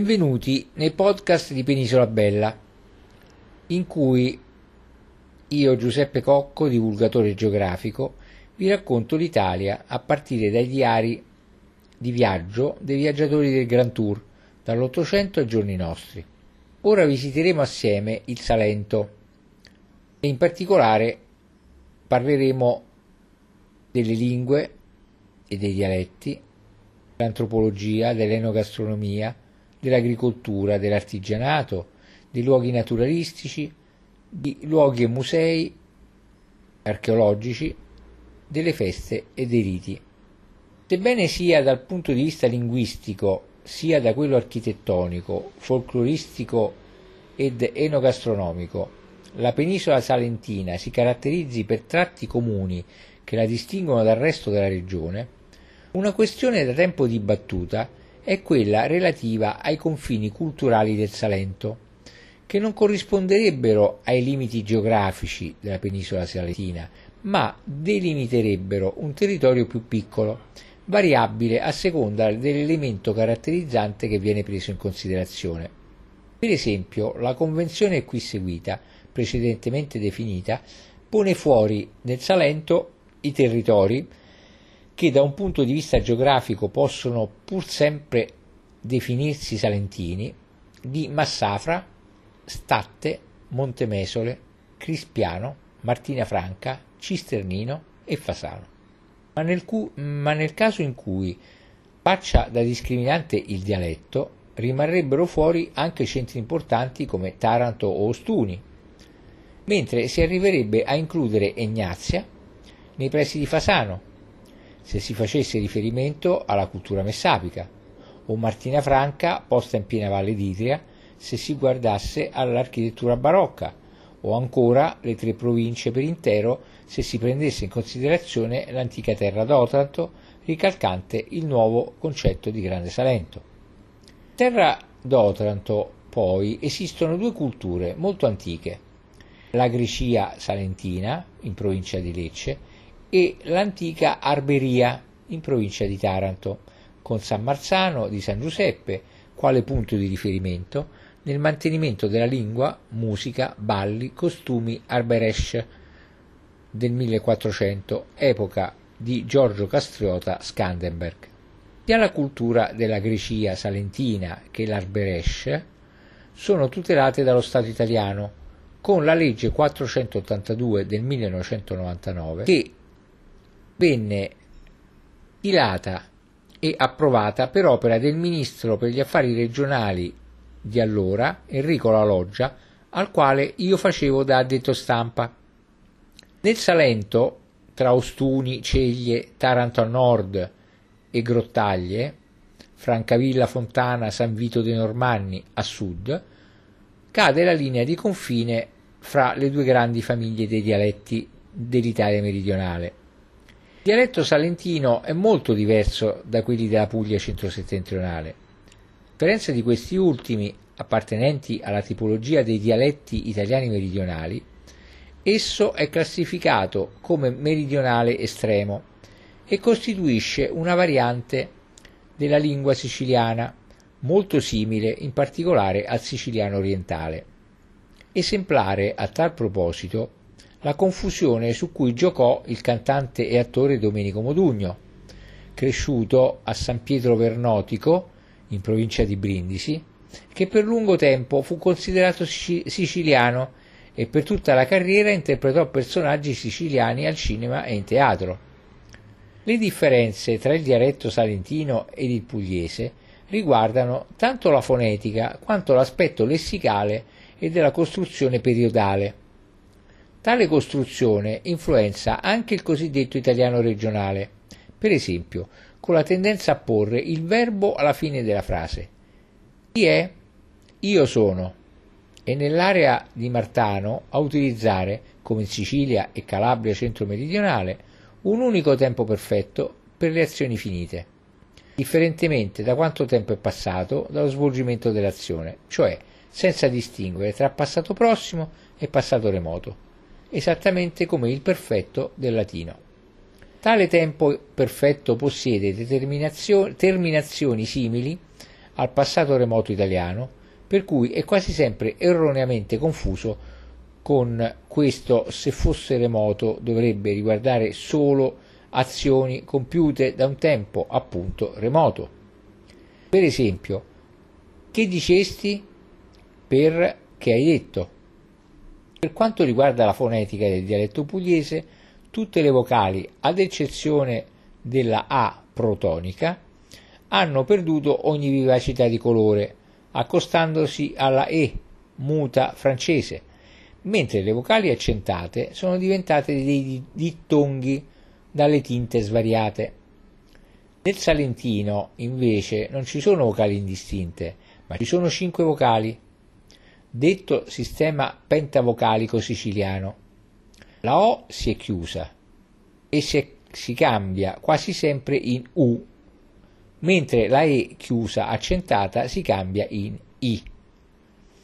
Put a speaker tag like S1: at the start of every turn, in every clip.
S1: Benvenuti nel podcast di Penisola Bella, in cui io, Giuseppe Cocco, divulgatore geografico, vi racconto l'Italia a partire dai diari di viaggio dei viaggiatori del Grand Tour, dall'Ottocento ai giorni nostri. Ora visiteremo assieme il Salento e in particolare parleremo delle lingue e dei dialetti, dell'antropologia, dell'enogastronomia, dell'agricoltura, dell'artigianato, dei luoghi naturalistici, di luoghi e musei archeologici, delle feste e dei riti. Sebbene sia dal punto di vista linguistico, sia da quello architettonico, folcloristico ed enogastronomico, la penisola salentina si caratterizzi per tratti comuni che la distinguono dal resto della regione, una questione da tempo dibattuta è quella relativa ai confini culturali del Salento, che non corrisponderebbero ai limiti geografici della penisola salentina, ma delimiterebbero un territorio più piccolo, variabile a seconda dell'elemento caratterizzante che viene preso in considerazione. Per esempio, la convenzione qui seguita, precedentemente definita, pone fuori nel Salento i territori che da un punto di vista geografico possono pur sempre definirsi salentini, di Massafra, Statte, Montemesole, Crispiano, Martina Franca, Cisternino e Fasano. Ma nel, cu- ma nel caso in cui faccia da discriminante il dialetto, rimarrebbero fuori anche centri importanti come Taranto o Ostuni, mentre si arriverebbe a includere Egnazia nei pressi di Fasano, se si facesse riferimento alla cultura messapica, o Martina Franca posta in piena Valle d'Itria se si guardasse all'architettura barocca, o ancora le tre province per intero se si prendesse in considerazione l'antica terra d'Otranto, ricalcante il nuovo concetto di Grande Salento. Terra d'Otranto, poi, esistono due culture molto antiche, la Grecia salentina, in provincia di Lecce, e l'antica Arberia in provincia di Taranto, con San Marzano di San Giuseppe quale punto di riferimento nel mantenimento della lingua, musica, balli, costumi Arberesh del 1400, epoca di Giorgio Castriota Scandenberg. Sia la cultura della Grecia salentina che l'Arberesh sono tutelate dallo Stato italiano con la legge 482 del 1999 che venne stilata e approvata per opera del ministro per gli affari regionali di allora, Enrico La Loggia, al quale io facevo da addetto stampa. Nel Salento, tra Ostuni, Ceglie, Taranto a nord e Grottaglie, Francavilla Fontana, San Vito dei Normanni a sud, cade la linea di confine fra le due grandi famiglie dei dialetti dell'Italia meridionale, dialetto salentino è molto diverso da quelli della Puglia centro-settentrionale. A differenza di questi ultimi, appartenenti alla tipologia dei dialetti italiani meridionali, esso è classificato come meridionale estremo e costituisce una variante della lingua siciliana, molto simile in particolare al siciliano orientale. Esemplare a tal proposito la confusione su cui giocò il cantante e attore Domenico Modugno, cresciuto a San Pietro Vernotico, in provincia di Brindisi, che per lungo tempo fu considerato siciliano e per tutta la carriera interpretò personaggi siciliani al cinema e in teatro. Le differenze tra il dialetto salentino ed il pugliese riguardano tanto la fonetica quanto l'aspetto lessicale e della costruzione periodale. Tale costruzione influenza anche il cosiddetto italiano regionale, per esempio con la tendenza a porre il verbo alla fine della frase. Chi è? Io sono. E nell'area di Martano a utilizzare, come in Sicilia e Calabria centro-meridionale, un unico tempo perfetto per le azioni finite, differentemente da quanto tempo è passato dallo svolgimento dell'azione, cioè senza distinguere tra passato prossimo e passato remoto esattamente come il perfetto del latino. Tale tempo perfetto possiede terminazioni simili al passato remoto italiano, per cui è quasi sempre erroneamente confuso con questo se fosse remoto dovrebbe riguardare solo azioni compiute da un tempo appunto remoto. Per esempio, che dicesti per che hai detto? Per quanto riguarda la fonetica del dialetto pugliese, tutte le vocali, ad eccezione della A protonica, hanno perduto ogni vivacità di colore, accostandosi alla E muta francese, mentre le vocali accentate sono diventate dei dittonghi dalle tinte svariate. Nel salentino, invece, non ci sono vocali indistinte, ma ci sono cinque vocali, detto sistema pentavocalico siciliano. La O si è chiusa e si, è, si cambia quasi sempre in U, mentre la E chiusa accentata si cambia in I.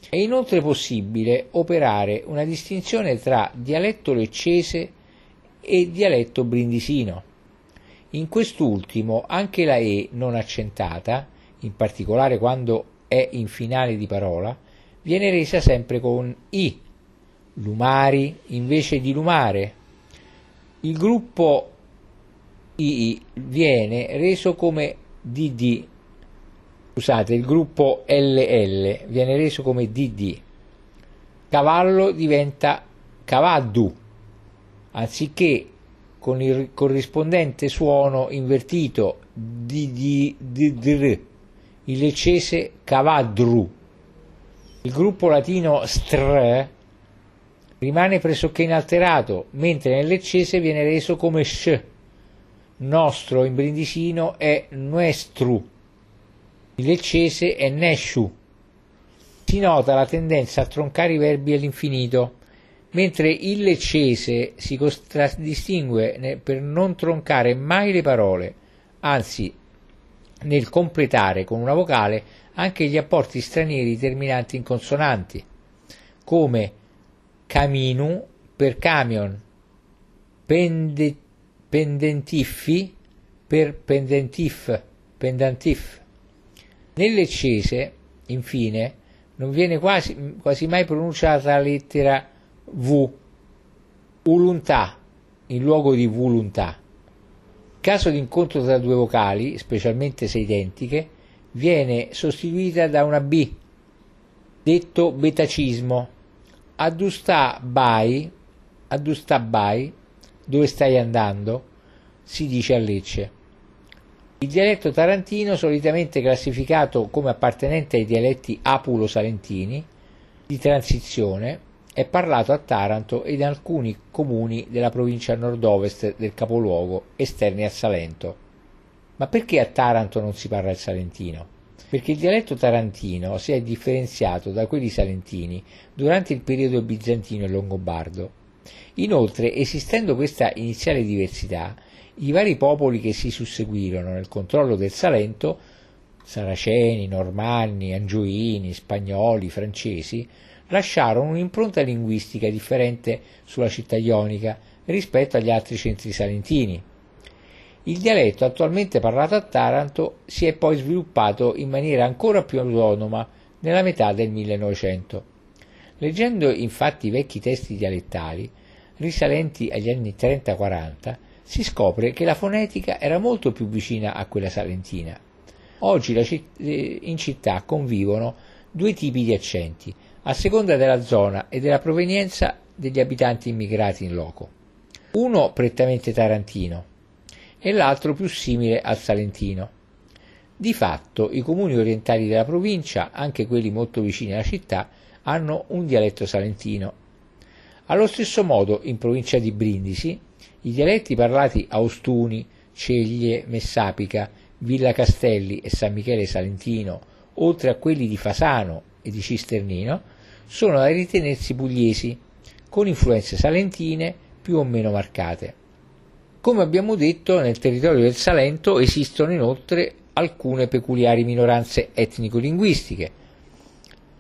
S1: È inoltre possibile operare una distinzione tra dialetto leccese e dialetto brindisino. In quest'ultimo anche la E non accentata, in particolare quando è in finale di parola, viene resa sempre con I, lumari invece di lumare. Il gruppo II viene reso come DD, scusate, il gruppo LL viene reso come DD. Cavallo diventa cavaddu, anziché con il corrispondente suono invertito DD, il leccese cavadru. Il gruppo latino str rimane pressoché inalterato, mentre nel leccese viene reso come sh. Nostro in brindisino è nuestru, il leccese è nesciu. Si nota la tendenza a troncare i verbi all'infinito mentre il leccese si contraddistingue per non troncare mai le parole, anzi nel completare con una vocale anche gli apporti stranieri terminanti in consonanti, come caminu per camion, pende, pendentiffi per pendentif, pendantif. Nel leccese, infine, non viene quasi, quasi mai pronunciata la lettera V, uluntà in luogo di voluntà. In caso di incontro tra due vocali, specialmente se identiche, viene sostituita da una B, detto betacismo. Addusta bai, addusta bai, dove stai andando, si dice a Lecce. Il dialetto tarantino, solitamente classificato come appartenente ai dialetti apulo-salentini, di transizione, è parlato a Taranto e in alcuni comuni della provincia nord-ovest del capoluogo esterni al Salento. Ma perché a Taranto non si parla il salentino? Perché il dialetto tarantino si è differenziato da quelli salentini durante il periodo bizantino e longobardo. Inoltre, esistendo questa iniziale diversità, i vari popoli che si susseguirono nel controllo del Salento, saraceni, normanni, angioini, spagnoli, francesi, lasciarono un'impronta linguistica differente sulla città ionica rispetto agli altri centri salentini. Il dialetto attualmente parlato a Taranto si è poi sviluppato in maniera ancora più autonoma nella metà del 1900. Leggendo infatti i vecchi testi dialettali, risalenti agli anni 30-40, si scopre che la fonetica era molto più vicina a quella salentina. Oggi eh, in città convivono due tipi di accenti, a seconda della zona e della provenienza degli abitanti immigrati in loco. Uno prettamente tarantino e l'altro più simile al salentino. Di fatto i comuni orientali della provincia, anche quelli molto vicini alla città, hanno un dialetto salentino. Allo stesso modo, in provincia di Brindisi, i dialetti parlati a Ostuni, Ceglie, Messapica, Villa Castelli e San Michele Salentino, oltre a quelli di Fasano e di Cisternino, sono da ritenersi pugliesi, con influenze salentine più o meno marcate. Come abbiamo detto, nel territorio del Salento esistono inoltre alcune peculiari minoranze etnico-linguistiche,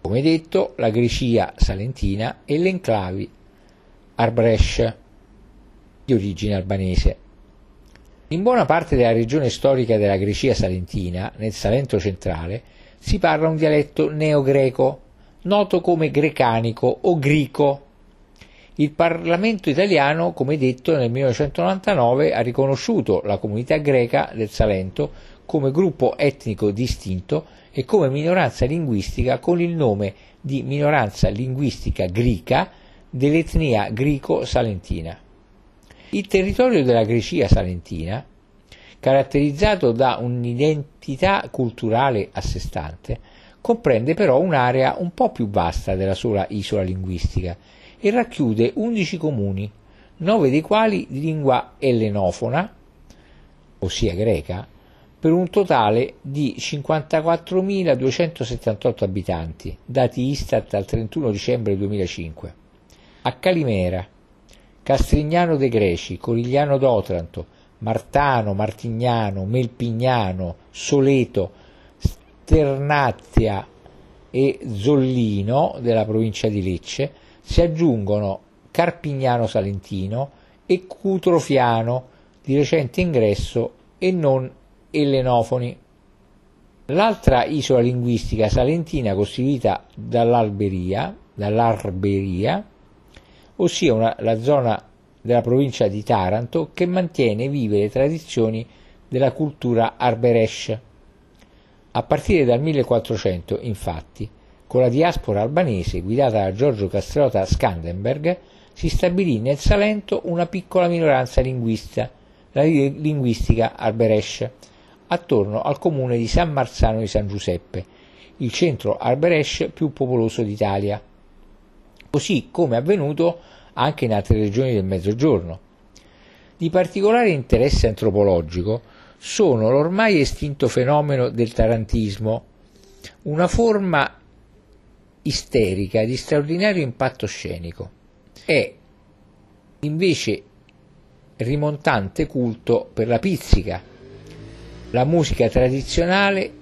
S1: come detto la Grecia salentina e l'enclavi Arbresh di origine albanese. In buona parte della regione storica della Grecia salentina, nel Salento centrale, si parla un dialetto neogreco, noto come grecanico o grico. Il Parlamento italiano, come detto, nel 1999 ha riconosciuto la comunità greca del Salento come gruppo etnico distinto e come minoranza linguistica con il nome di minoranza linguistica grica dell'etnia grico-salentina. Il territorio della Grecia salentina, caratterizzato da un'identità culturale a sé stante, comprende però un'area un po' più vasta della sola isola linguistica e racchiude 11 comuni, 9 dei quali di lingua ellenofona, ossia greca, per un totale di 54.278 abitanti, dati Istat al 31 dicembre 2005. A Calimera, Castrignano dei Greci, Corigliano d'Otranto, Martano, Martignano, Melpignano, Soleto, Sternazia e Zollino della provincia di Lecce si aggiungono Carpignano Salentino e Cutrofiano di recente ingresso e non ellenofoni. L'altra isola linguistica salentina costituita dall'Alberia, dall'Arberia ossia una, la zona della provincia di Taranto che mantiene vive le tradizioni della cultura arberesce. A partire dal 1400, infatti, con la diaspora albanese guidata da Giorgio Castriota Skandenberg, si stabilì nel Salento una piccola minoranza linguista, la linguistica arberesce, attorno al comune di San Marzano di San Giuseppe, il centro arberesce più popoloso d'Italia così come avvenuto anche in altre regioni del Mezzogiorno. Di particolare interesse antropologico sono l'ormai estinto fenomeno del tarantismo, una forma isterica di straordinario impatto scenico. È invece rimontante culto per la pizzica, la musica tradizionale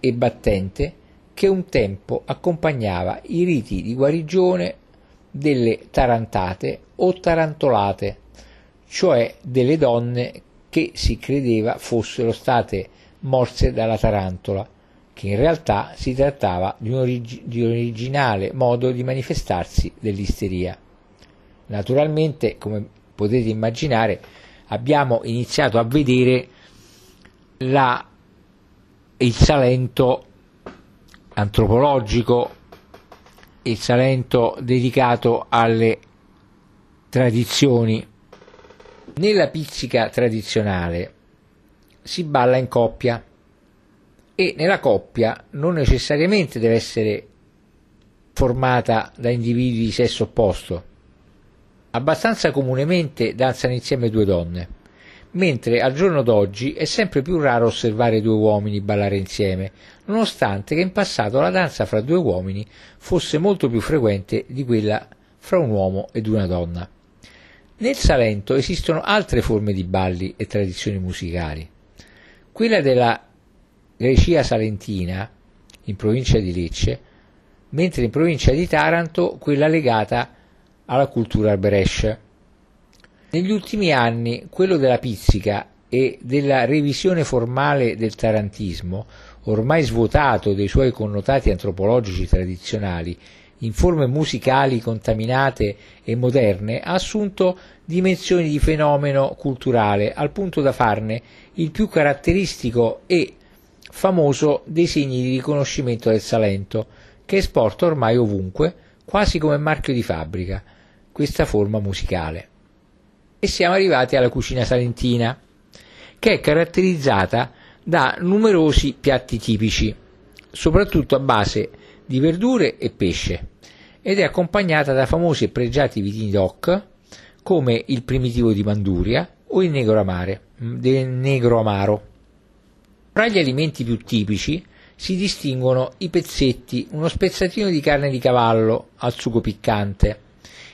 S1: e battente che un tempo accompagnava i riti di guarigione delle tarantate o tarantolate, cioè delle donne che si credeva fossero state morse dalla tarantola, che in realtà si trattava di un, origi- di un originale modo di manifestarsi dell'isteria. Naturalmente, come potete immaginare, abbiamo iniziato a vedere la, il Salento antropologico il Salento dedicato alle tradizioni. Nella pizzica tradizionale si balla in coppia e nella coppia non necessariamente deve essere formata da individui di sesso opposto. Abbastanza comunemente danzano insieme due donne mentre al giorno d'oggi è sempre più raro osservare due uomini ballare insieme, nonostante che in passato la danza fra due uomini fosse molto più frequente di quella fra un uomo ed una donna. Nel Salento esistono altre forme di balli e tradizioni musicali. Quella della Grecia Salentina, in provincia di Lecce, mentre in provincia di Taranto quella legata alla cultura alberesce. Negli ultimi anni quello della pizzica e della revisione formale del tarantismo, ormai svuotato dei suoi connotati antropologici tradizionali, in forme musicali contaminate e moderne, ha assunto dimensioni di fenomeno culturale al punto da farne il più caratteristico e famoso dei segni di riconoscimento del Salento, che esporta ormai ovunque, quasi come marchio di fabbrica, questa forma musicale e siamo arrivati alla cucina salentina, che è caratterizzata da numerosi piatti tipici, soprattutto a base di verdure e pesce, ed è accompagnata da famosi e pregiati vitini DOC come il primitivo di Manduria o il negro, amare, del negro amaro. Tra gli alimenti più tipici si distinguono i pezzetti, uno spezzatino di carne di cavallo al sugo piccante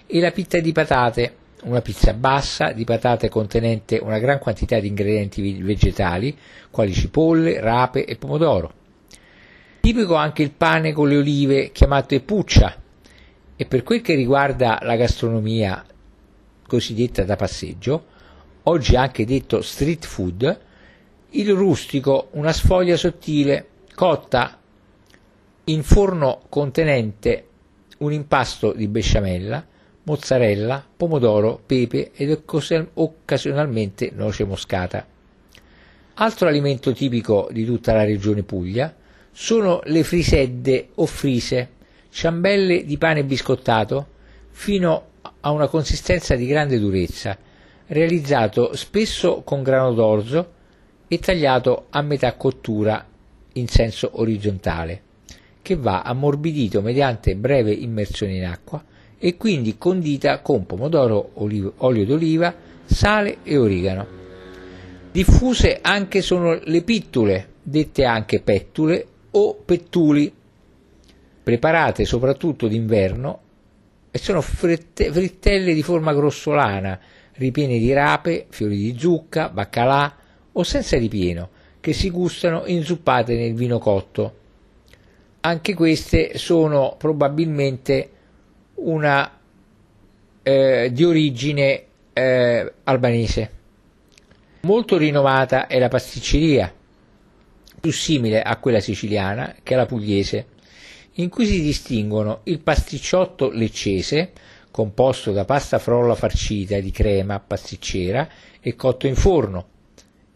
S1: e la pitta di patate, una pizza bassa di patate contenente una gran quantità di ingredienti vegetali, quali cipolle, rape e pomodoro. Tipico anche il pane con le olive chiamato epuccia e per quel che riguarda la gastronomia cosiddetta da passeggio, oggi anche detto street food, il rustico, una sfoglia sottile, cotta in forno contenente un impasto di besciamella, mozzarella, pomodoro, pepe ed occasionalmente noce moscata. Altro alimento tipico di tutta la regione Puglia sono le frisedde o frise, ciambelle di pane biscottato fino a una consistenza di grande durezza, realizzato spesso con grano d'orzo e tagliato a metà cottura in senso orizzontale, che va ammorbidito mediante breve immersione in acqua e quindi condita con pomodoro, olio d'oliva, sale e origano. Diffuse anche sono le pittule, dette anche pettule o pettuli, preparate soprattutto d'inverno e sono fritte, frittelle di forma grossolana, ripiene di rape, fiori di zucca, baccalà o senza ripieno, che si gustano inzuppate nel vino cotto. Anche queste sono probabilmente una eh, di origine eh, albanese. Molto rinnovata è la pasticceria, più simile a quella siciliana che alla pugliese, in cui si distinguono il pasticciotto leccese, composto da pasta frolla farcita di crema pasticcera e cotto in forno,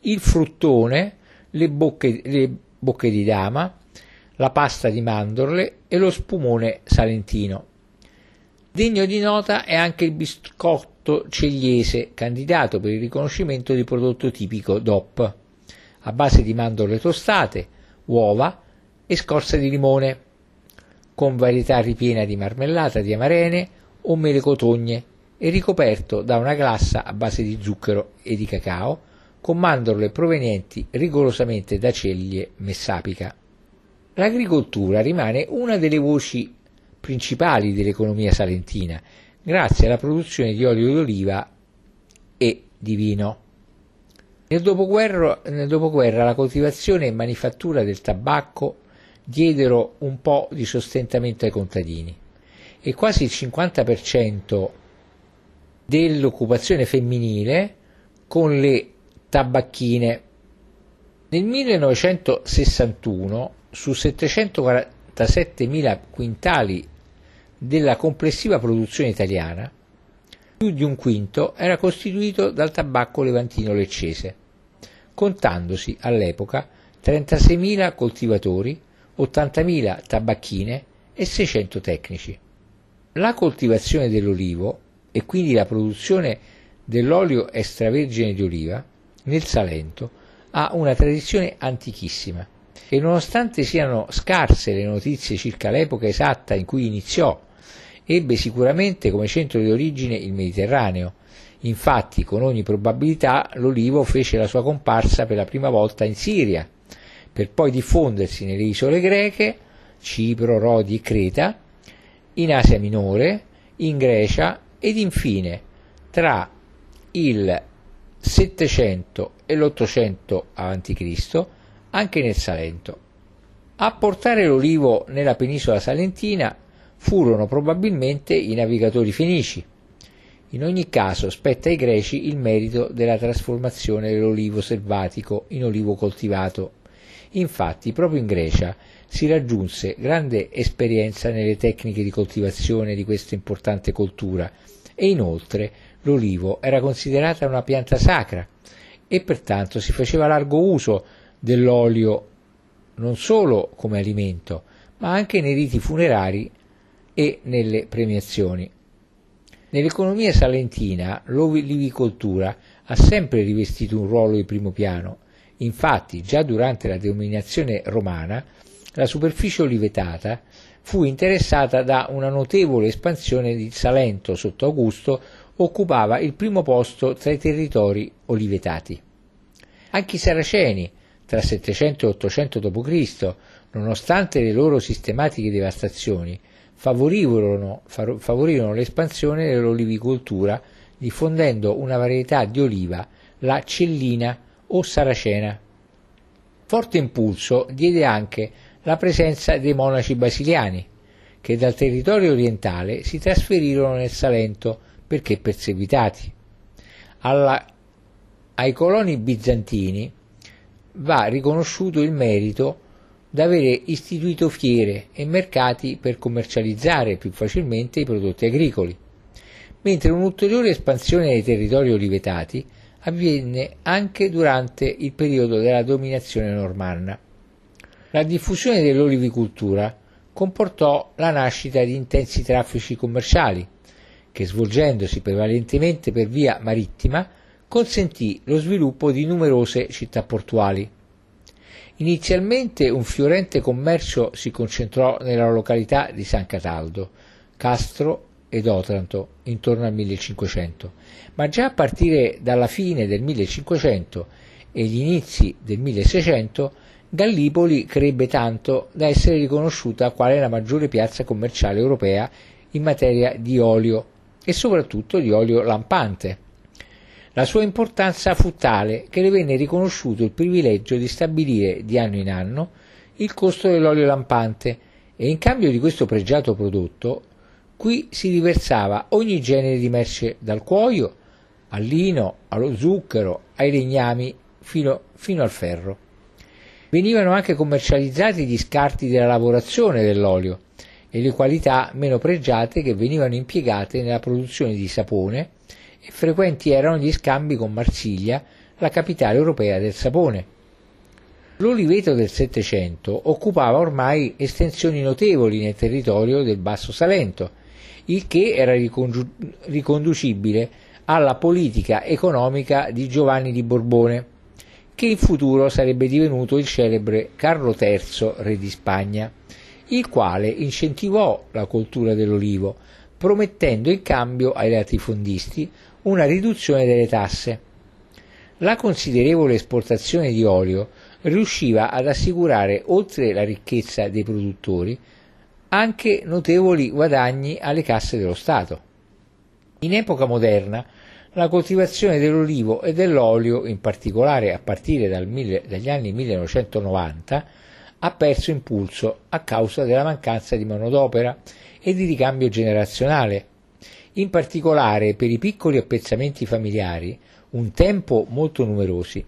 S1: il fruttone, le bocche, le bocche di dama, la pasta di mandorle e lo spumone salentino. Degno di nota è anche il biscotto cegliese, candidato per il riconoscimento di prodotto tipico DOP, a base di mandorle tostate, uova e scorza di limone, con varietà ripiena di marmellata di amarene o mele cotogne e ricoperto da una glassa a base di zucchero e di cacao, con mandorle provenienti rigorosamente da ceglie messapica. L'agricoltura rimane una delle voci principali dell'economia salentina, grazie alla produzione di olio d'oliva e di vino. Nel dopoguerra, nel dopoguerra la coltivazione e manifattura del tabacco diedero un po' di sostentamento ai contadini e quasi il 50% dell'occupazione femminile con le tabacchine. Nel 1961 su 747.000 quintali della complessiva produzione italiana, più di un quinto era costituito dal tabacco levantino leccese, contandosi all'epoca 36.000 coltivatori, 80.000 tabacchine e 600 tecnici. La coltivazione dell'olivo e quindi la produzione dell'olio extravergine di oliva nel Salento ha una tradizione antichissima e nonostante siano scarse le notizie circa l'epoca esatta in cui iniziò ebbe sicuramente come centro di origine il Mediterraneo. Infatti, con ogni probabilità, l'olivo fece la sua comparsa per la prima volta in Siria, per poi diffondersi nelle isole greche, Cipro, Rodi e Creta, in Asia Minore, in Grecia ed infine tra il 700 e l'800 a.C. anche nel Salento. A portare l'olivo nella penisola salentina furono probabilmente i navigatori fenici. In ogni caso spetta ai greci il merito della trasformazione dell'olivo selvatico in olivo coltivato. Infatti, proprio in Grecia si raggiunse grande esperienza nelle tecniche di coltivazione di questa importante coltura e inoltre l'olivo era considerata una pianta sacra e pertanto si faceva largo uso dell'olio non solo come alimento, ma anche nei riti funerari e nelle premiazioni. Nell'economia salentina l'olivicoltura ha sempre rivestito un ruolo di primo piano, infatti già durante la dominazione romana la superficie olivetata fu interessata da una notevole espansione di Salento sotto Augusto occupava il primo posto tra i territori olivetati. Anche i saraceni, tra 700 e 800 d.C., nonostante le loro sistematiche devastazioni, favorirono, favorirono l'espansione dell'olivicoltura diffondendo una varietà di oliva, la cellina o saracena. Forte impulso diede anche la presenza dei monaci basiliani, che dal territorio orientale si trasferirono nel Salento perché perseguitati. Alla, ai coloni bizantini va riconosciuto il merito da avere istituito fiere e mercati per commercializzare più facilmente i prodotti agricoli, mentre un'ulteriore espansione dei territori olivetati avvenne anche durante il periodo della dominazione normanna. La diffusione dell'olivicoltura comportò la nascita di intensi traffici commerciali, che svolgendosi prevalentemente per via marittima consentì lo sviluppo di numerose città portuali. Inizialmente un fiorente commercio si concentrò nella località di San Cataldo, Castro ed Otranto intorno al 1500, ma già a partire dalla fine del 1500 e gli inizi del 1600 Gallipoli crebbe tanto da essere riconosciuta quale la maggiore piazza commerciale europea in materia di olio e soprattutto di olio lampante. La sua importanza fu tale che le venne riconosciuto il privilegio di stabilire di anno in anno il costo dell'olio lampante e in cambio di questo pregiato prodotto Qui si riversava ogni genere di merce dal cuoio al lino, allo zucchero, ai legnami fino, fino al ferro. Venivano anche commercializzati gli scarti della lavorazione dell'olio e le qualità meno pregiate che venivano impiegate nella produzione di sapone e frequenti erano gli scambi con Marsiglia, la capitale europea del sapone. L'oliveto del Settecento occupava ormai estensioni notevoli nel territorio del Basso Salento il che era riconducibile alla politica economica di Giovanni di Borbone, che in futuro sarebbe divenuto il celebre Carlo III, re di Spagna, il quale incentivò la coltura dell'olivo, promettendo in cambio ai latifondisti una riduzione delle tasse. La considerevole esportazione di olio riusciva ad assicurare, oltre la ricchezza dei produttori, anche notevoli guadagni alle casse dello Stato. In epoca moderna la coltivazione dell'olivo e dell'olio, in particolare a partire dal dagli anni 1990, ha perso impulso a causa della mancanza di manodopera e di ricambio generazionale, in particolare per i piccoli appezzamenti familiari, un tempo molto numerosi.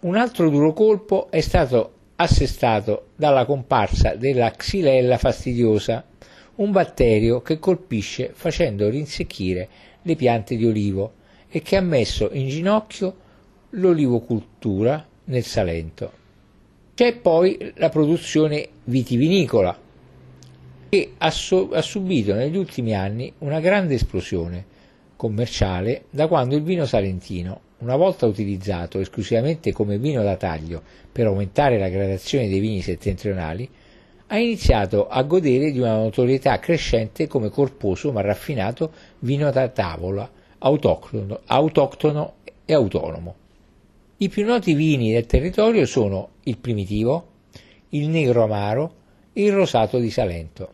S1: Un altro duro colpo è stato assestato dalla comparsa della Xylella fastidiosa, un batterio che colpisce facendo rinsecchire le piante di olivo e che ha messo in ginocchio l'olivocultura nel Salento. C'è poi la produzione vitivinicola, che ha, so- ha, subito negli ultimi anni una grande esplosione commerciale da quando il vino salentino una volta utilizzato esclusivamente come vino da taglio per aumentare la gradazione dei vini settentrionali, ha iniziato a godere di una notorietà crescente come corposo ma raffinato vino da tavola, autoctono, autoctono e autonomo. I più noti vini del territorio sono il primitivo, il negro amaro e il rosato di Salento.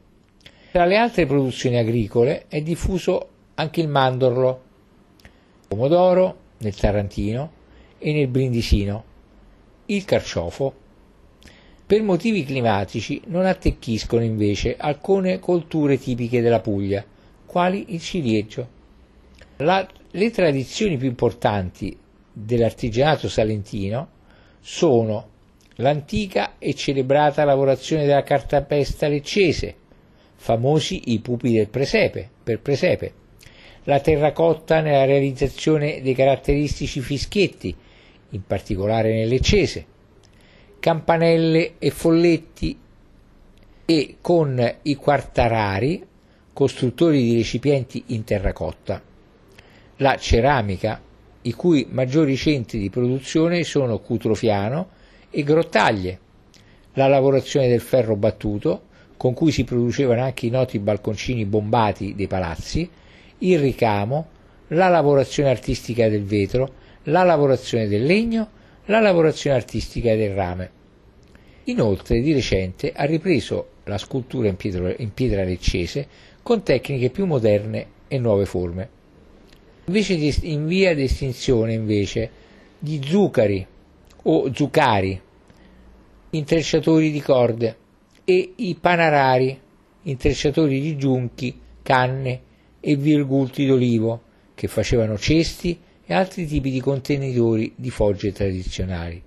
S1: Tra le altre produzioni agricole è diffuso anche il mandorlo, pomodoro, nel Tarantino e nel Brindisino, il carciofo. Per motivi climatici non attecchiscono invece alcune colture tipiche della Puglia, quali il ciliegio. La, le tradizioni più importanti dell'artigianato salentino sono l'antica e celebrata lavorazione della cartapesta leccese, famosi i pupi del presepe, per presepe, la terracotta nella realizzazione dei caratteristici fischietti, in particolare nel leccese, campanelle e folletti e con i quartarari, costruttori di recipienti in terracotta, la ceramica, i cui maggiori centri di produzione sono Cutrofiano e Grottaglie, la lavorazione del ferro battuto, con cui si producevano anche i noti balconcini bombati dei palazzi, il ricamo, la lavorazione artistica del vetro, la lavorazione del legno, la lavorazione artistica del rame. Inoltre, di recente ha ripreso la scultura in pietra, leccese con tecniche più moderne e nuove forme. In via di estinzione, invece, gli zucari o zucari, intrecciatori di corde, e i panarari, intrecciatori di giunchi, canne, e virgulti d'olivo che facevano cesti e altri tipi di contenitori di fogge tradizionali.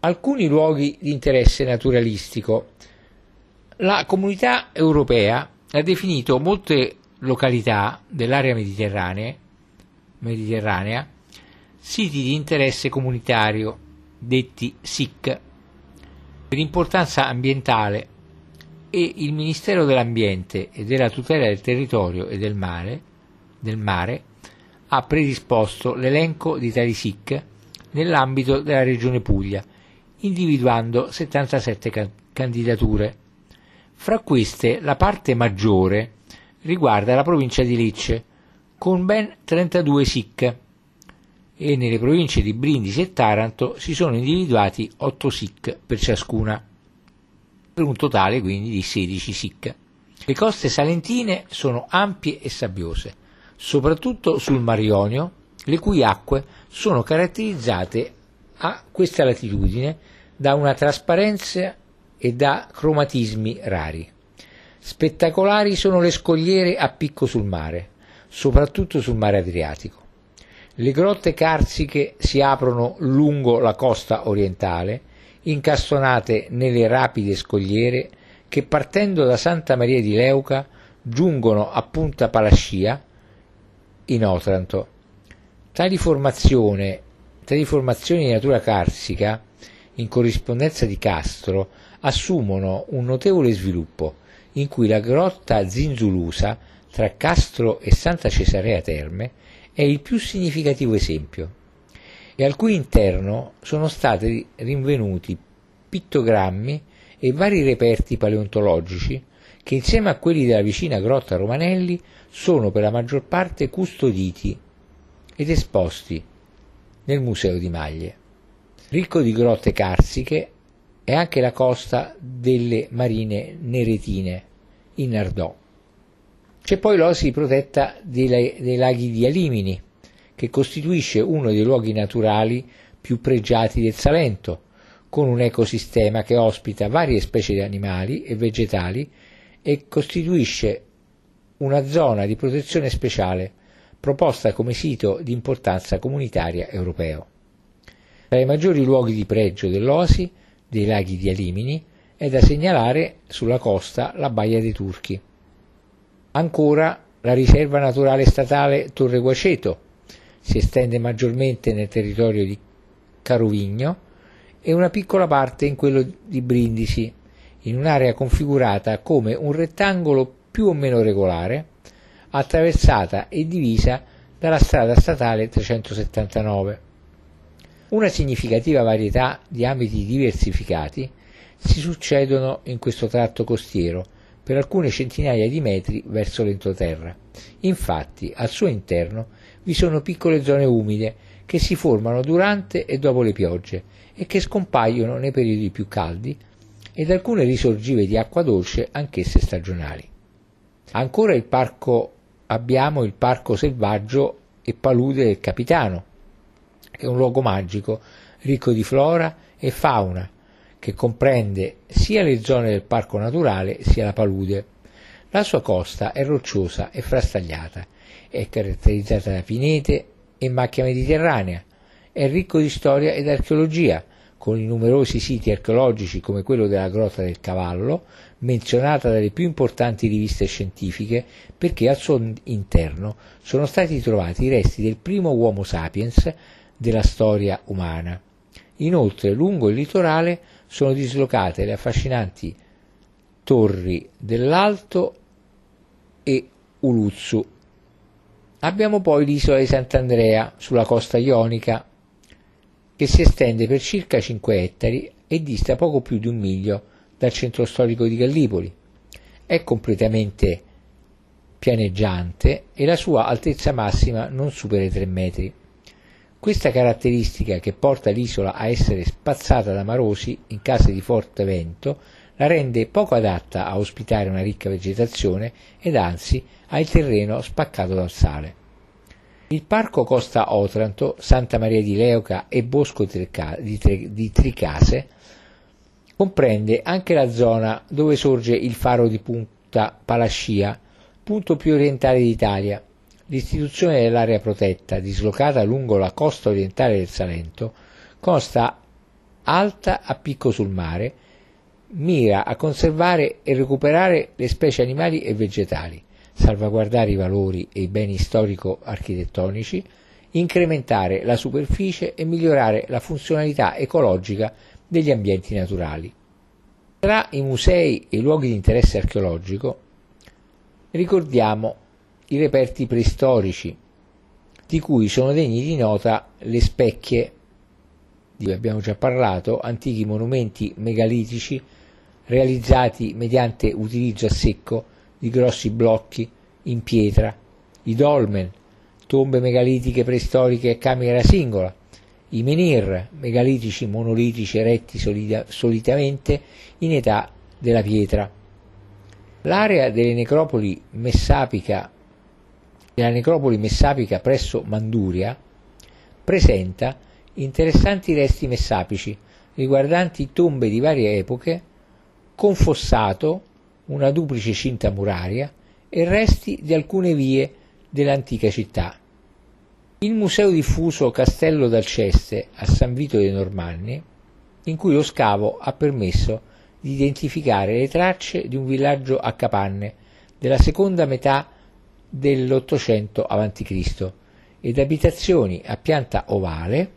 S1: Alcuni luoghi di interesse naturalistico. La comunità europea ha definito molte località dell'area mediterranea, mediterranea siti di interesse comunitario, detti SIC, per importanza ambientale e il Ministero dell'Ambiente e della tutela del territorio e del mare, del mare ha predisposto l'elenco di tali SIC nell'ambito della Regione Puglia, individuando 77 can- candidature. Fra queste la parte maggiore riguarda la provincia di Lecce, con ben 32 SIC, e nelle province di Brindisi e Taranto si sono individuati 8 SIC per ciascuna, per un totale quindi di 16 SIC. Le coste salentine sono ampie e sabbiose, soprattutto sul Mar Ionio, le cui acque sono caratterizzate a questa latitudine da una trasparenza e da cromatismi rari. Spettacolari sono le scogliere a picco sul mare, soprattutto sul mare Adriatico. Le grotte carsiche si aprono lungo la costa orientale, incastonate nelle rapide scogliere che partendo da Santa Maria di Leuca giungono a Punta Palascia in Otranto. Tali, tali formazioni di natura carsica, in corrispondenza di Castro, assumono un notevole sviluppo, in cui la grotta Zinzulusa tra Castro e Santa Cesarea Terme è il più significativo esempio, e al cui interno sono stati rinvenuti pittogrammi e vari reperti paleontologici che insieme a quelli della vicina grotta Romanelli sono per la maggior parte custoditi ed esposti nel Museo di Maglie. Ricco di grotte carsiche è anche la costa delle marine neretine in Nardò. C'è poi l'osi protetta dei, dei laghi di Alimini, che costituisce uno dei luoghi naturali più pregiati del Salento, con un ecosistema che ospita varie specie di animali e vegetali e costituisce una zona di protezione speciale proposta come sito di importanza comunitaria europeo. Tra i maggiori luoghi di pregio dell'Osi, dei laghi di Alimini, è da segnalare sulla costa la Baia dei Turchi. Ancora la riserva naturale statale Torre Guaceto si estende maggiormente nel territorio di Carovigno e una piccola parte in quello di Brindisi, in un'area configurata come un rettangolo più o meno regolare, attraversata e divisa dalla strada statale 379. Una significativa varietà di ambiti diversificati si succedono in questo tratto costiero, per alcune centinaia di metri verso l'entroterra. Infatti, al suo interno vi sono piccole zone umide che si formano durante e dopo le piogge e che scompaiono nei periodi più caldi ed alcune risorgive di acqua dolce anch'esse stagionali. Ancora il parco, abbiamo il parco selvaggio e palude del Capitano, che è un luogo magico ricco di flora e fauna, che comprende sia le zone del parco naturale sia la palude. La sua costa è rocciosa e frastagliata, è caratterizzata da pinete e macchia mediterranea, è ricco di storia ed archeologia, con i numerosi siti archeologici come quello della Grotta del Cavallo, menzionata dalle più importanti riviste scientifiche perché al suo interno sono stati trovati i resti del primo Homo sapiens della storia umana. Inoltre, lungo il litorale sono dislocate le affascinanti torri dell'Alto e Uluzzu. Abbiamo poi l'isola di Sant'Andrea sulla costa ionica che si estende per circa 5 ettari e dista poco più di un miglio dal centro storico di Gallipoli. È completamente pianeggiante e la sua altezza massima non supera i 3 metri. Questa caratteristica che porta l'isola a essere spazzata da marosi in caso di forte vento la rende poco adatta a ospitare una ricca vegetazione ed anzi ha il terreno spaccato dal sale. Il parco Costa Otranto, Santa Maria di Leuca e Bosco di Tricase comprende anche la zona dove sorge il faro di Punta Palascia, punto più orientale d'Italia, L'istituzione dell'area protetta, dislocata lungo la costa orientale del Salento, consta alta a picco sul mare, mira a conservare e recuperare le specie animali e vegetali, salvaguardare i valori e i beni storico-architettonici, incrementare la superficie e migliorare la funzionalità ecologica degli ambienti naturali. Tra i musei e i luoghi di interesse archeologico ricordiamo i reperti preistorici, di cui sono degni di nota le specchie, di cui abbiamo già parlato, antichi monumenti megalitici realizzati mediante utilizzo a secco di grossi blocchi in pietra, i dolmen, tombe megalitiche preistoriche a camera singola, i menhir, megalitici monolitici eretti solida, solitamente in età della pietra. L'area delle necropoli messapica, della necropoli messapica presso Manduria presenta interessanti resti messapici riguardanti tombe di varie epoche, con fossato, una duplice cinta muraria e resti di alcune vie dell'antica città. Il museo diffuso Castello d'Alceste a San Vito dei Normanni, in cui lo scavo ha permesso di identificare le tracce di un villaggio a capanne della seconda metà dell'Ottocento a.C. ed abitazioni a pianta ovale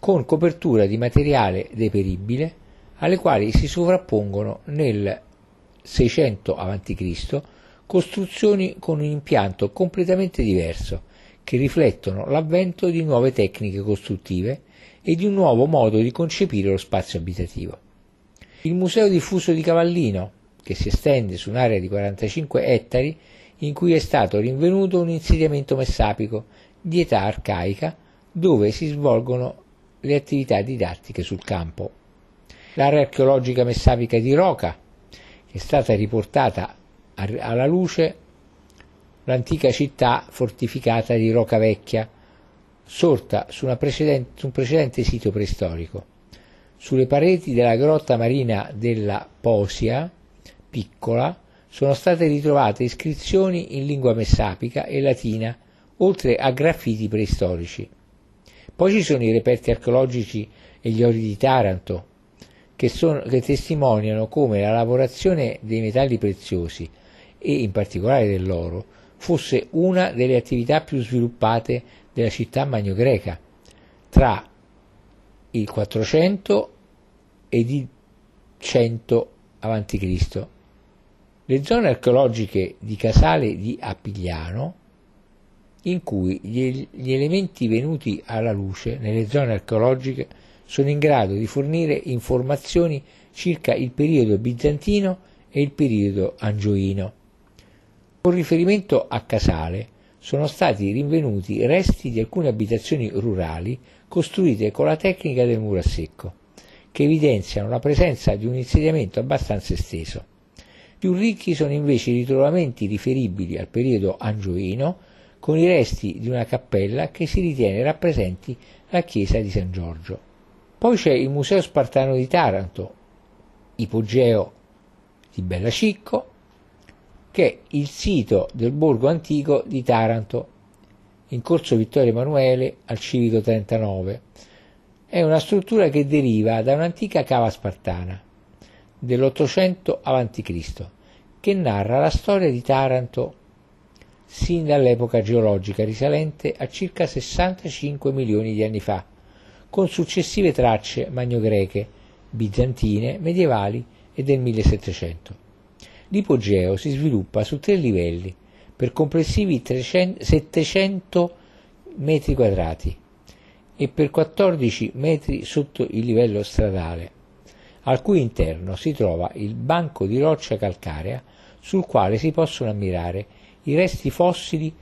S1: con copertura di materiale deperibile alle quali si sovrappongono nel 600 a.C. costruzioni con un impianto completamente diverso che riflettono l'avvento di nuove tecniche costruttive e di un nuovo modo di concepire lo spazio abitativo. Il Museo diffuso di Cavallino, che si estende su un'area di 45 ettari in cui è stato rinvenuto un insediamento messapico di età arcaica dove si svolgono le attività didattiche sul campo. L'area archeologica messapica di Roca, è stata riportata alla luce l'antica città fortificata di Roca Vecchia, sorta su, su un precedente sito preistorico. Sulle pareti della grotta marina della Posia, piccola, sono state ritrovate iscrizioni in lingua messapica e latina, oltre a graffiti preistorici. Poi ci sono i reperti archeologici e gli ori di Taranto, che, sono, che testimoniano come la lavorazione dei metalli preziosi e in particolare dell'oro fosse una delle attività più sviluppate della città magno-greca tra il 400 ed il 100 a.C. Le zone archeologiche di Casale di Apigliano, in cui gli, gli elementi venuti alla luce nelle zone archeologiche sono in grado di fornire informazioni circa il periodo bizantino e il periodo angioino. Con riferimento a Casale sono stati rinvenuti resti di alcune abitazioni rurali costruite con la tecnica del muro a secco, che evidenziano la presenza di un insediamento abbastanza esteso. Più ricchi sono invece i ritrovamenti riferibili al periodo angioino, con i resti di una cappella che si ritiene rappresenti la chiesa di San Giorgio. Poi c'è il Museo Spartano di Taranto, ipogeo di Bella Cicco, che è il sito del borgo antico di Taranto, in corso Vittorio Emanuele al Civico 39. È una struttura che deriva da un'antica cava spartana dell'Ottocento a.C., che narra la storia di Taranto sin dall'epoca geologica risalente a circa 65 milioni di anni fa, con successive tracce magnogreche, bizantine, medievali e del 1700. L'ipogeo si sviluppa su tre livelli per complessivi 300, 700 metri quadrati e per 14 metri sotto il livello stradale, al cui interno si trova il banco di roccia calcarea sul quale si possono ammirare i resti fossili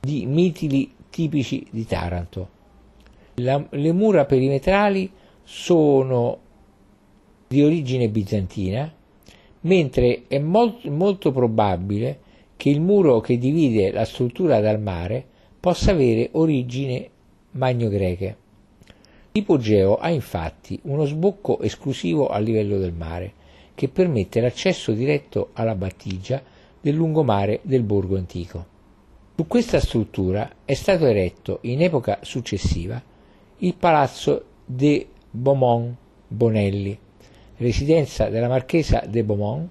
S1: di mitili tipici di Taranto. La, le mura perimetrali sono di origine bizantina mentre è molt, molto probabile che il muro che divide la struttura dal mare possa avere origini magno-greche. L'ipogeo ha infatti uno sbocco esclusivo a livello del mare, che permette l'accesso diretto alla battigia del lungomare del borgo antico. Su questa struttura è stato eretto in epoca successiva il palazzo de Beaumont Bonelli, residenza della marchesa de Beaumont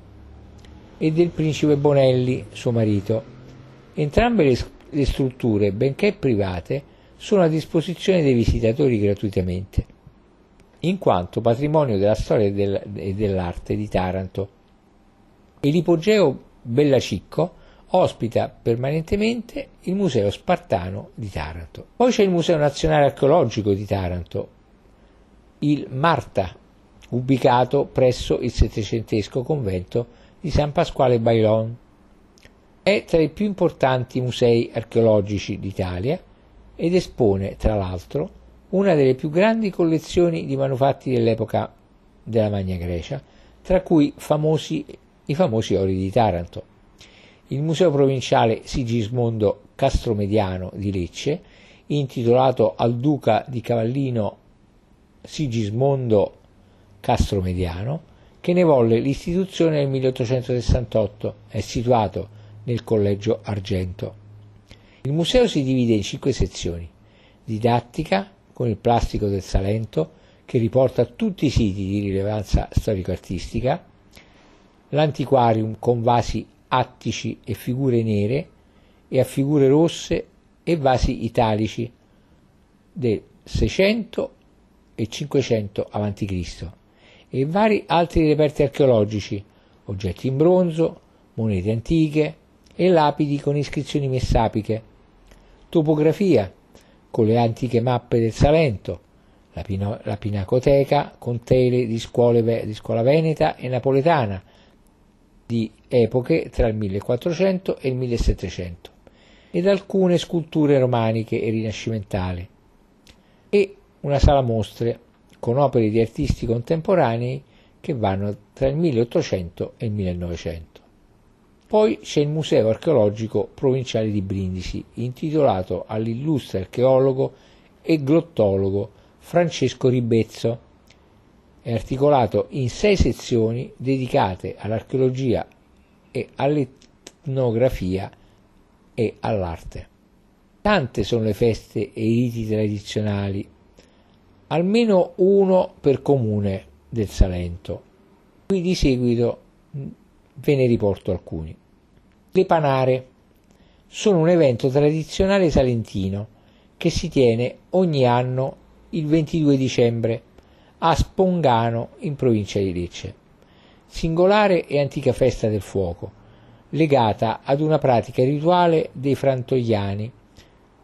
S1: e del principe Bonelli, suo marito. Entrambe le, le strutture, benché private, sono a disposizione dei visitatori gratuitamente, in quanto patrimonio della storia e, del, dell'arte di Taranto. E l'ipogeo Bella Cicco ospita permanentemente il Museo Spartano di Taranto. Poi c'è il Museo Nazionale Archeologico di Taranto, il Marta, ubicato presso il settecentesco convento di San Pasquale Bailon. È tra i più importanti musei archeologici d'Italia ed espone, tra l'altro, una delle più grandi collezioni di manufatti dell'epoca della Magna Grecia, tra cui famosi, i famosi ori di Taranto il Museo Provinciale Sigismondo Castromediano di Lecce, intitolato al Duca di Cavallino Sigismondo Castromediano, che ne volle l'istituzione nel 1868, è situato nel Collegio Argento. Il museo si divide in cinque sezioni. Didattica, con il plastico del Salento, che riporta tutti i siti di rilevanza storico-artistica, l'antiquarium con vasi attici e figure nere e a figure rosse e vasi italici del 600 e 500 a.C. e vari altri reperti archeologici, oggetti in bronzo, monete antiche e lapidi con iscrizioni messapiche, topografia con le antiche mappe del Salento, la, pino- la pinacoteca con tele di, scuole, di scuola veneta e napoletana, di epoche tra il 1400 e il 1700 ed alcune sculture romaniche e rinascimentali e una sala mostre con opere di artisti contemporanei che vanno tra il 1800 e il 1900. Poi c'è il Museo archeologico provinciale di Brindisi, intitolato all'illustre archeologo e glottologo Francesco Ribezzo, è articolato in sei sezioni dedicate all'archeologia e all'etnografia e all'arte. Tante sono le feste e i riti tradizionali, almeno uno per comune del Salento. Qui di seguito ve ne riporto alcuni. Le panare sono un evento tradizionale salentino che si tiene ogni anno il 22 dicembre a Spongano in provincia di Lecce. Singolare e antica festa del fuoco, legata ad una pratica rituale dei frantoiani,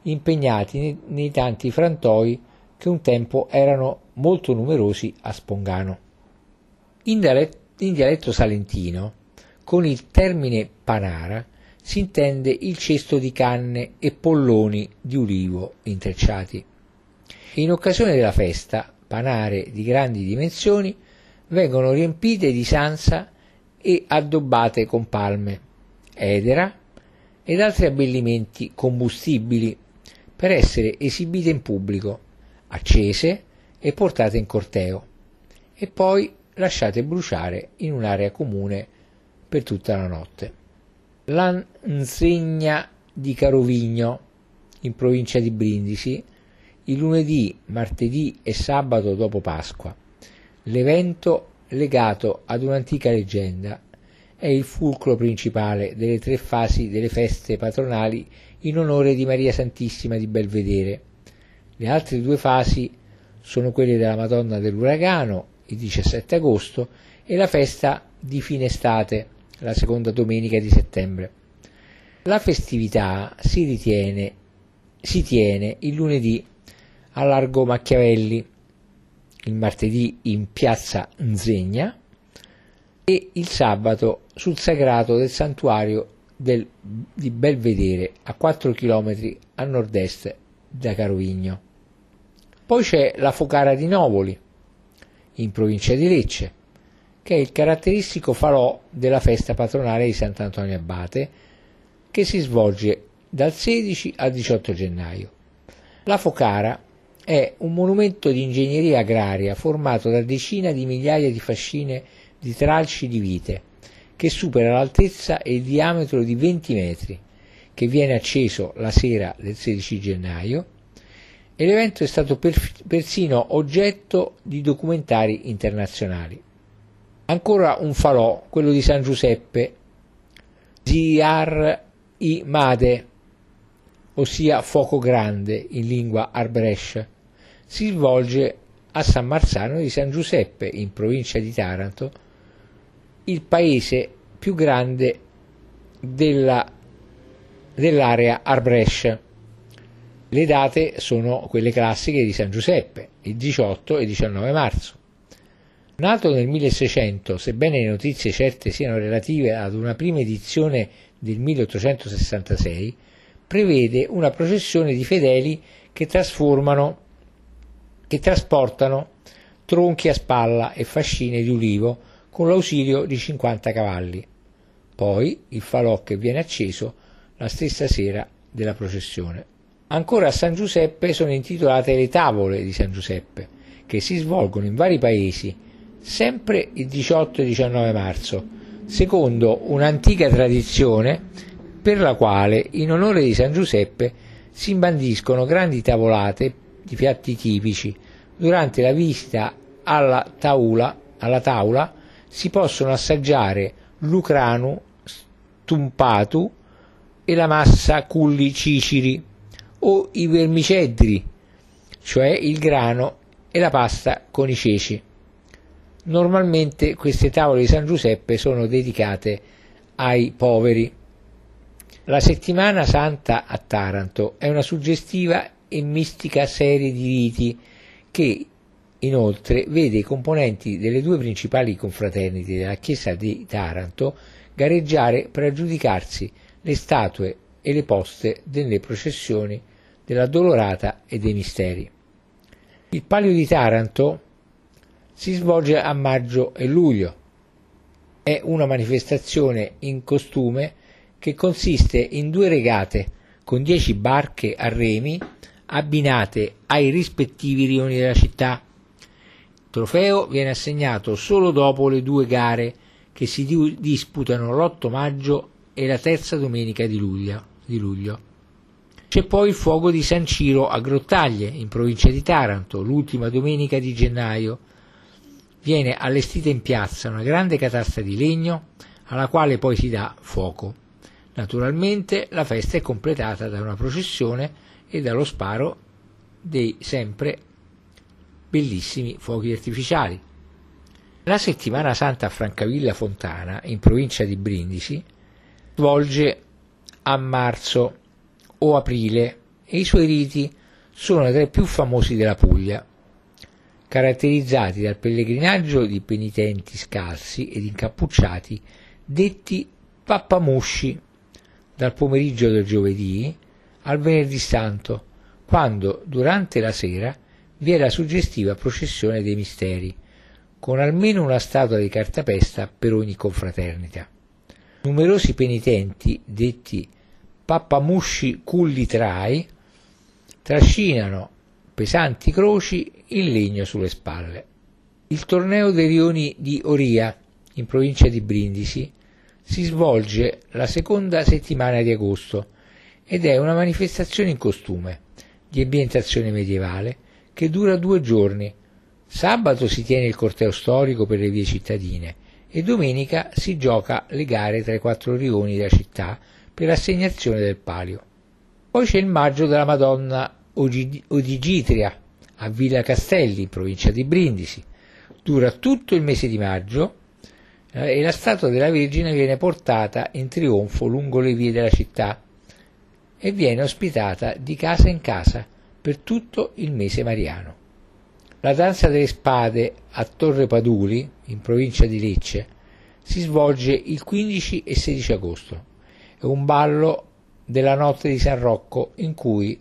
S1: impegnati nei, tanti frantoi che un tempo erano molto numerosi a Spongano. In dialetto salentino, con il termine panara, si intende il cesto di canne e polloni di ulivo intrecciati. In occasione della festa panare di grandi dimensioni, vengono riempite di sansa e addobbate con palme, edera ed altri abbellimenti combustibili per essere esibite in pubblico, accese e portate in corteo e poi lasciate bruciare in un'area comune per tutta la notte. L'Anzegna di Carovigno, in provincia di Brindisi, il lunedì, martedì e sabato dopo Pasqua. L'evento, legato ad un'antica leggenda, è il fulcro principale delle tre fasi delle feste patronali in onore di Maria Santissima di Belvedere. Le altre due fasi sono quelle della Madonna dell'Uragano, il 17 agosto, e la festa di fine estate, la seconda domenica di settembre. La festività si ritiene si tiene il lunedì a Largo Machiavelli, il martedì in piazza Nzegna e il sabato sul sagrato del santuario del, di Belvedere a 4 km a nord-est da Carovigno. Poi c'è la Focara di Novoli, in provincia di Lecce, che è il caratteristico falò della festa patronale di Sant'Antonio Abate, che si svolge dal 16 al 18 gennaio. La Focara è un monumento di ingegneria agraria formato da decine di migliaia di fascine di tralci di vite, che supera l'altezza e il diametro di 20 metri, che viene acceso la sera del 16 gennaio e l'evento è stato persino oggetto di documentari internazionali. Ancora un falò, quello di San Giuseppe, Ziar i Made, ossia fuoco grande in lingua arbresh, si svolge a San Marzano di San Giuseppe, in provincia di Taranto, il paese più grande della, dell'area arbresh. Le date sono quelle classiche di San Giuseppe, il 18 e 19 marzo. Nato nel 1600, sebbene le notizie certe siano relative ad una prima edizione del 1866, prevede una processione di fedeli che che trasportano tronchi a spalla e fascine di ulivo con l'ausilio di 50 cavalli. Poi il falò che viene acceso la stessa sera della processione. Ancora a San Giuseppe sono intitolate le tavole di San Giuseppe, che si svolgono in vari paesi, sempre il 18 e 19 marzo, secondo un'antica tradizione per la quale in onore di San Giuseppe si imbandiscono grandi tavolate di piatti tipici. Durante la visita alla taula, alla tavola si possono assaggiare lucranu, stumpatu e la massa culli ciciri o i vermicedri, cioè il grano e la pasta con i ceci. Normalmente queste tavole di San Giuseppe sono dedicate ai poveri. La settimana santa a Taranto è una suggestiva e mistica serie di riti che inoltre vede i componenti delle due principali confraternite della Chiesa di Taranto gareggiare per aggiudicarsi le statue e le poste delle processioni della Dolorata e dei Misteri. Il Palio di Taranto si svolge a maggio e luglio. È una manifestazione in costume che consiste in due regate con dieci barche a remi abbinate ai rispettivi rioni della città. Il trofeo viene assegnato solo dopo le due gare che si disputano l'8 maggio e la terza domenica. Di luglio. C'è poi il fuoco di San Ciro a Grottaglie, in provincia di Taranto, l'ultima domenica di gennaio. Viene allestita in piazza una grande catasta di legno alla quale poi si dà fuoco. Naturalmente la festa è completata da una processione e dallo sparo dei sempre bellissimi fuochi artificiali. La settimana santa a Francavilla Fontana, in provincia di Brindisi, svolge a marzo o aprile e i suoi riti sono tra i più famosi della Puglia, caratterizzati dal pellegrinaggio di penitenti scalzi ed incappucciati detti pappamusci dal pomeriggio del giovedì al venerdì santo, quando durante la sera vi è la suggestiva processione dei misteri, con almeno una statua di cartapesta per ogni confraternita. Numerosi penitenti, detti pappamusci cullitrai, trascinano pesanti croci in legno sulle spalle. Il torneo dei rioni di Oria, in provincia di Brindisi, si svolge la seconda settimana di agosto ed è una manifestazione in costume, di ambientazione medievale, che dura due giorni. Sabato si tiene il corteo storico per le vie cittadine e domenica si gioca le gare tra i quattro rioni della città per l'assegnazione del palio. Poi c'è il maggio della Madonna Odigitria a Villa Castelli, in provincia di Brindisi. Dura tutto il mese di maggio eh, e la statua della Vergine viene portata in trionfo lungo le vie della città e viene ospitata di casa in casa per tutto il mese mariano. La danza delle spade a Torre Paduli, in provincia di Lecce, si svolge il 15 e 16 agosto. È un ballo della notte di San Rocco in cui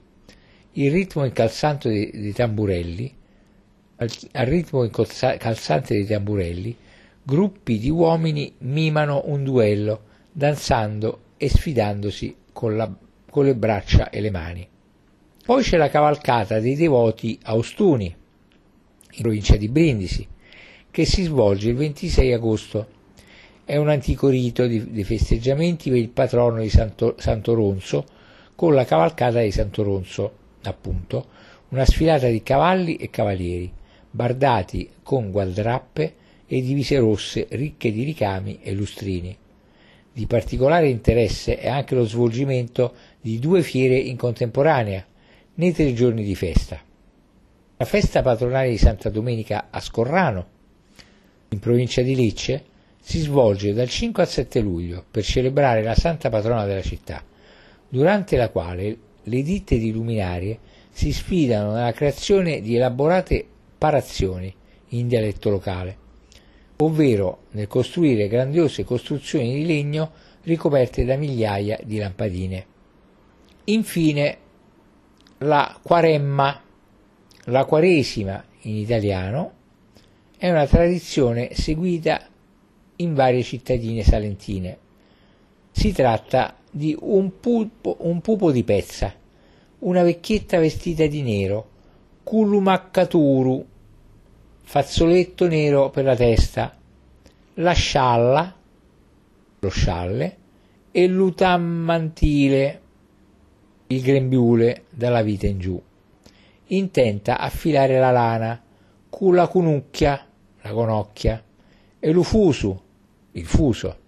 S1: il ritmo incalzante dei, dei tamburelli, al, al ritmo incalzante dei tamburelli, gruppi di uomini mimano un duello, danzando e sfidandosi con, la, con le braccia e le mani. Poi c'è la cavalcata dei devoti austuni, in provincia di Brindisi, che si svolge il 26 agosto. È un antico rito di, di festeggiamenti per il patrono di Santo Ronzo, con la cavalcata di Santo Ronzo, appunto, una sfilata di cavalli e cavalieri, bardati con gualdrappe e divise rosse ricche di ricami e lustrini. Di particolare interesse è anche lo svolgimento di due fiere in contemporanea, nei tre giorni di festa. La festa patronale di Santa Domenica a Scorrano, in provincia di Lecce, si svolge dal 5 al 7 luglio per celebrare la santa patrona della città, durante la quale le ditte di luminarie si sfidano nella creazione di elaborate parazioni in dialetto locale, ovvero nel costruire grandiose costruzioni di legno ricoperte da migliaia di lampadine. Infine, la quaremma, la quaresima in italiano, è una tradizione seguita in varie cittadine salentine. Si tratta di un pupo, un pupo di pezza, una vecchietta vestita di nero, culumaccaturu, fazzoletto nero per la testa, la scialla, lo scialle, e l'utammantile, il grembiule dalla vita in giù, intenta affilare la lana, cu la cunucchia, la conocchia, e l'ufusu, il fuso.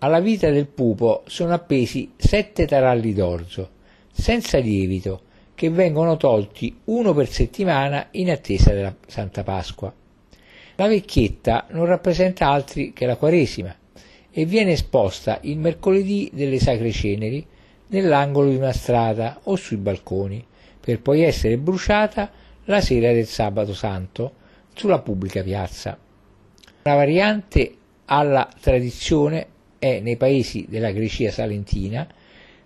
S1: Alla vita del pupo sono appesi sette taralli d'orzo, senza lievito, che vengono tolti uno per settimana in attesa della Santa Pasqua. La vecchietta non rappresenta altri che la Quaresima e viene esposta il mercoledì delle Sacre Ceneri nell'angolo di una strada o sui balconi, per poi essere bruciata la sera del sabato santo sulla pubblica piazza. Una variante alla tradizione è nei paesi della Grecia salentina,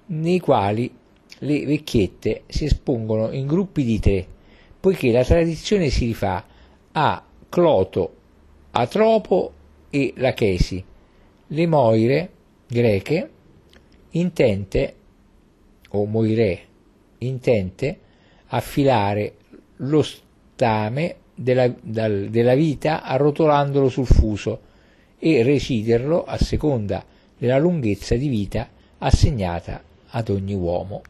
S1: nei quali le vecchiette si espongono in gruppi di tre, poiché la tradizione si rifà a Cloto, Atropo e Lachesi, le moire greche intente o moire intente affilare lo stame della, dal, della vita arrotolandolo sul fuso e reciderlo a seconda della lunghezza di vita assegnata ad ogni uomo.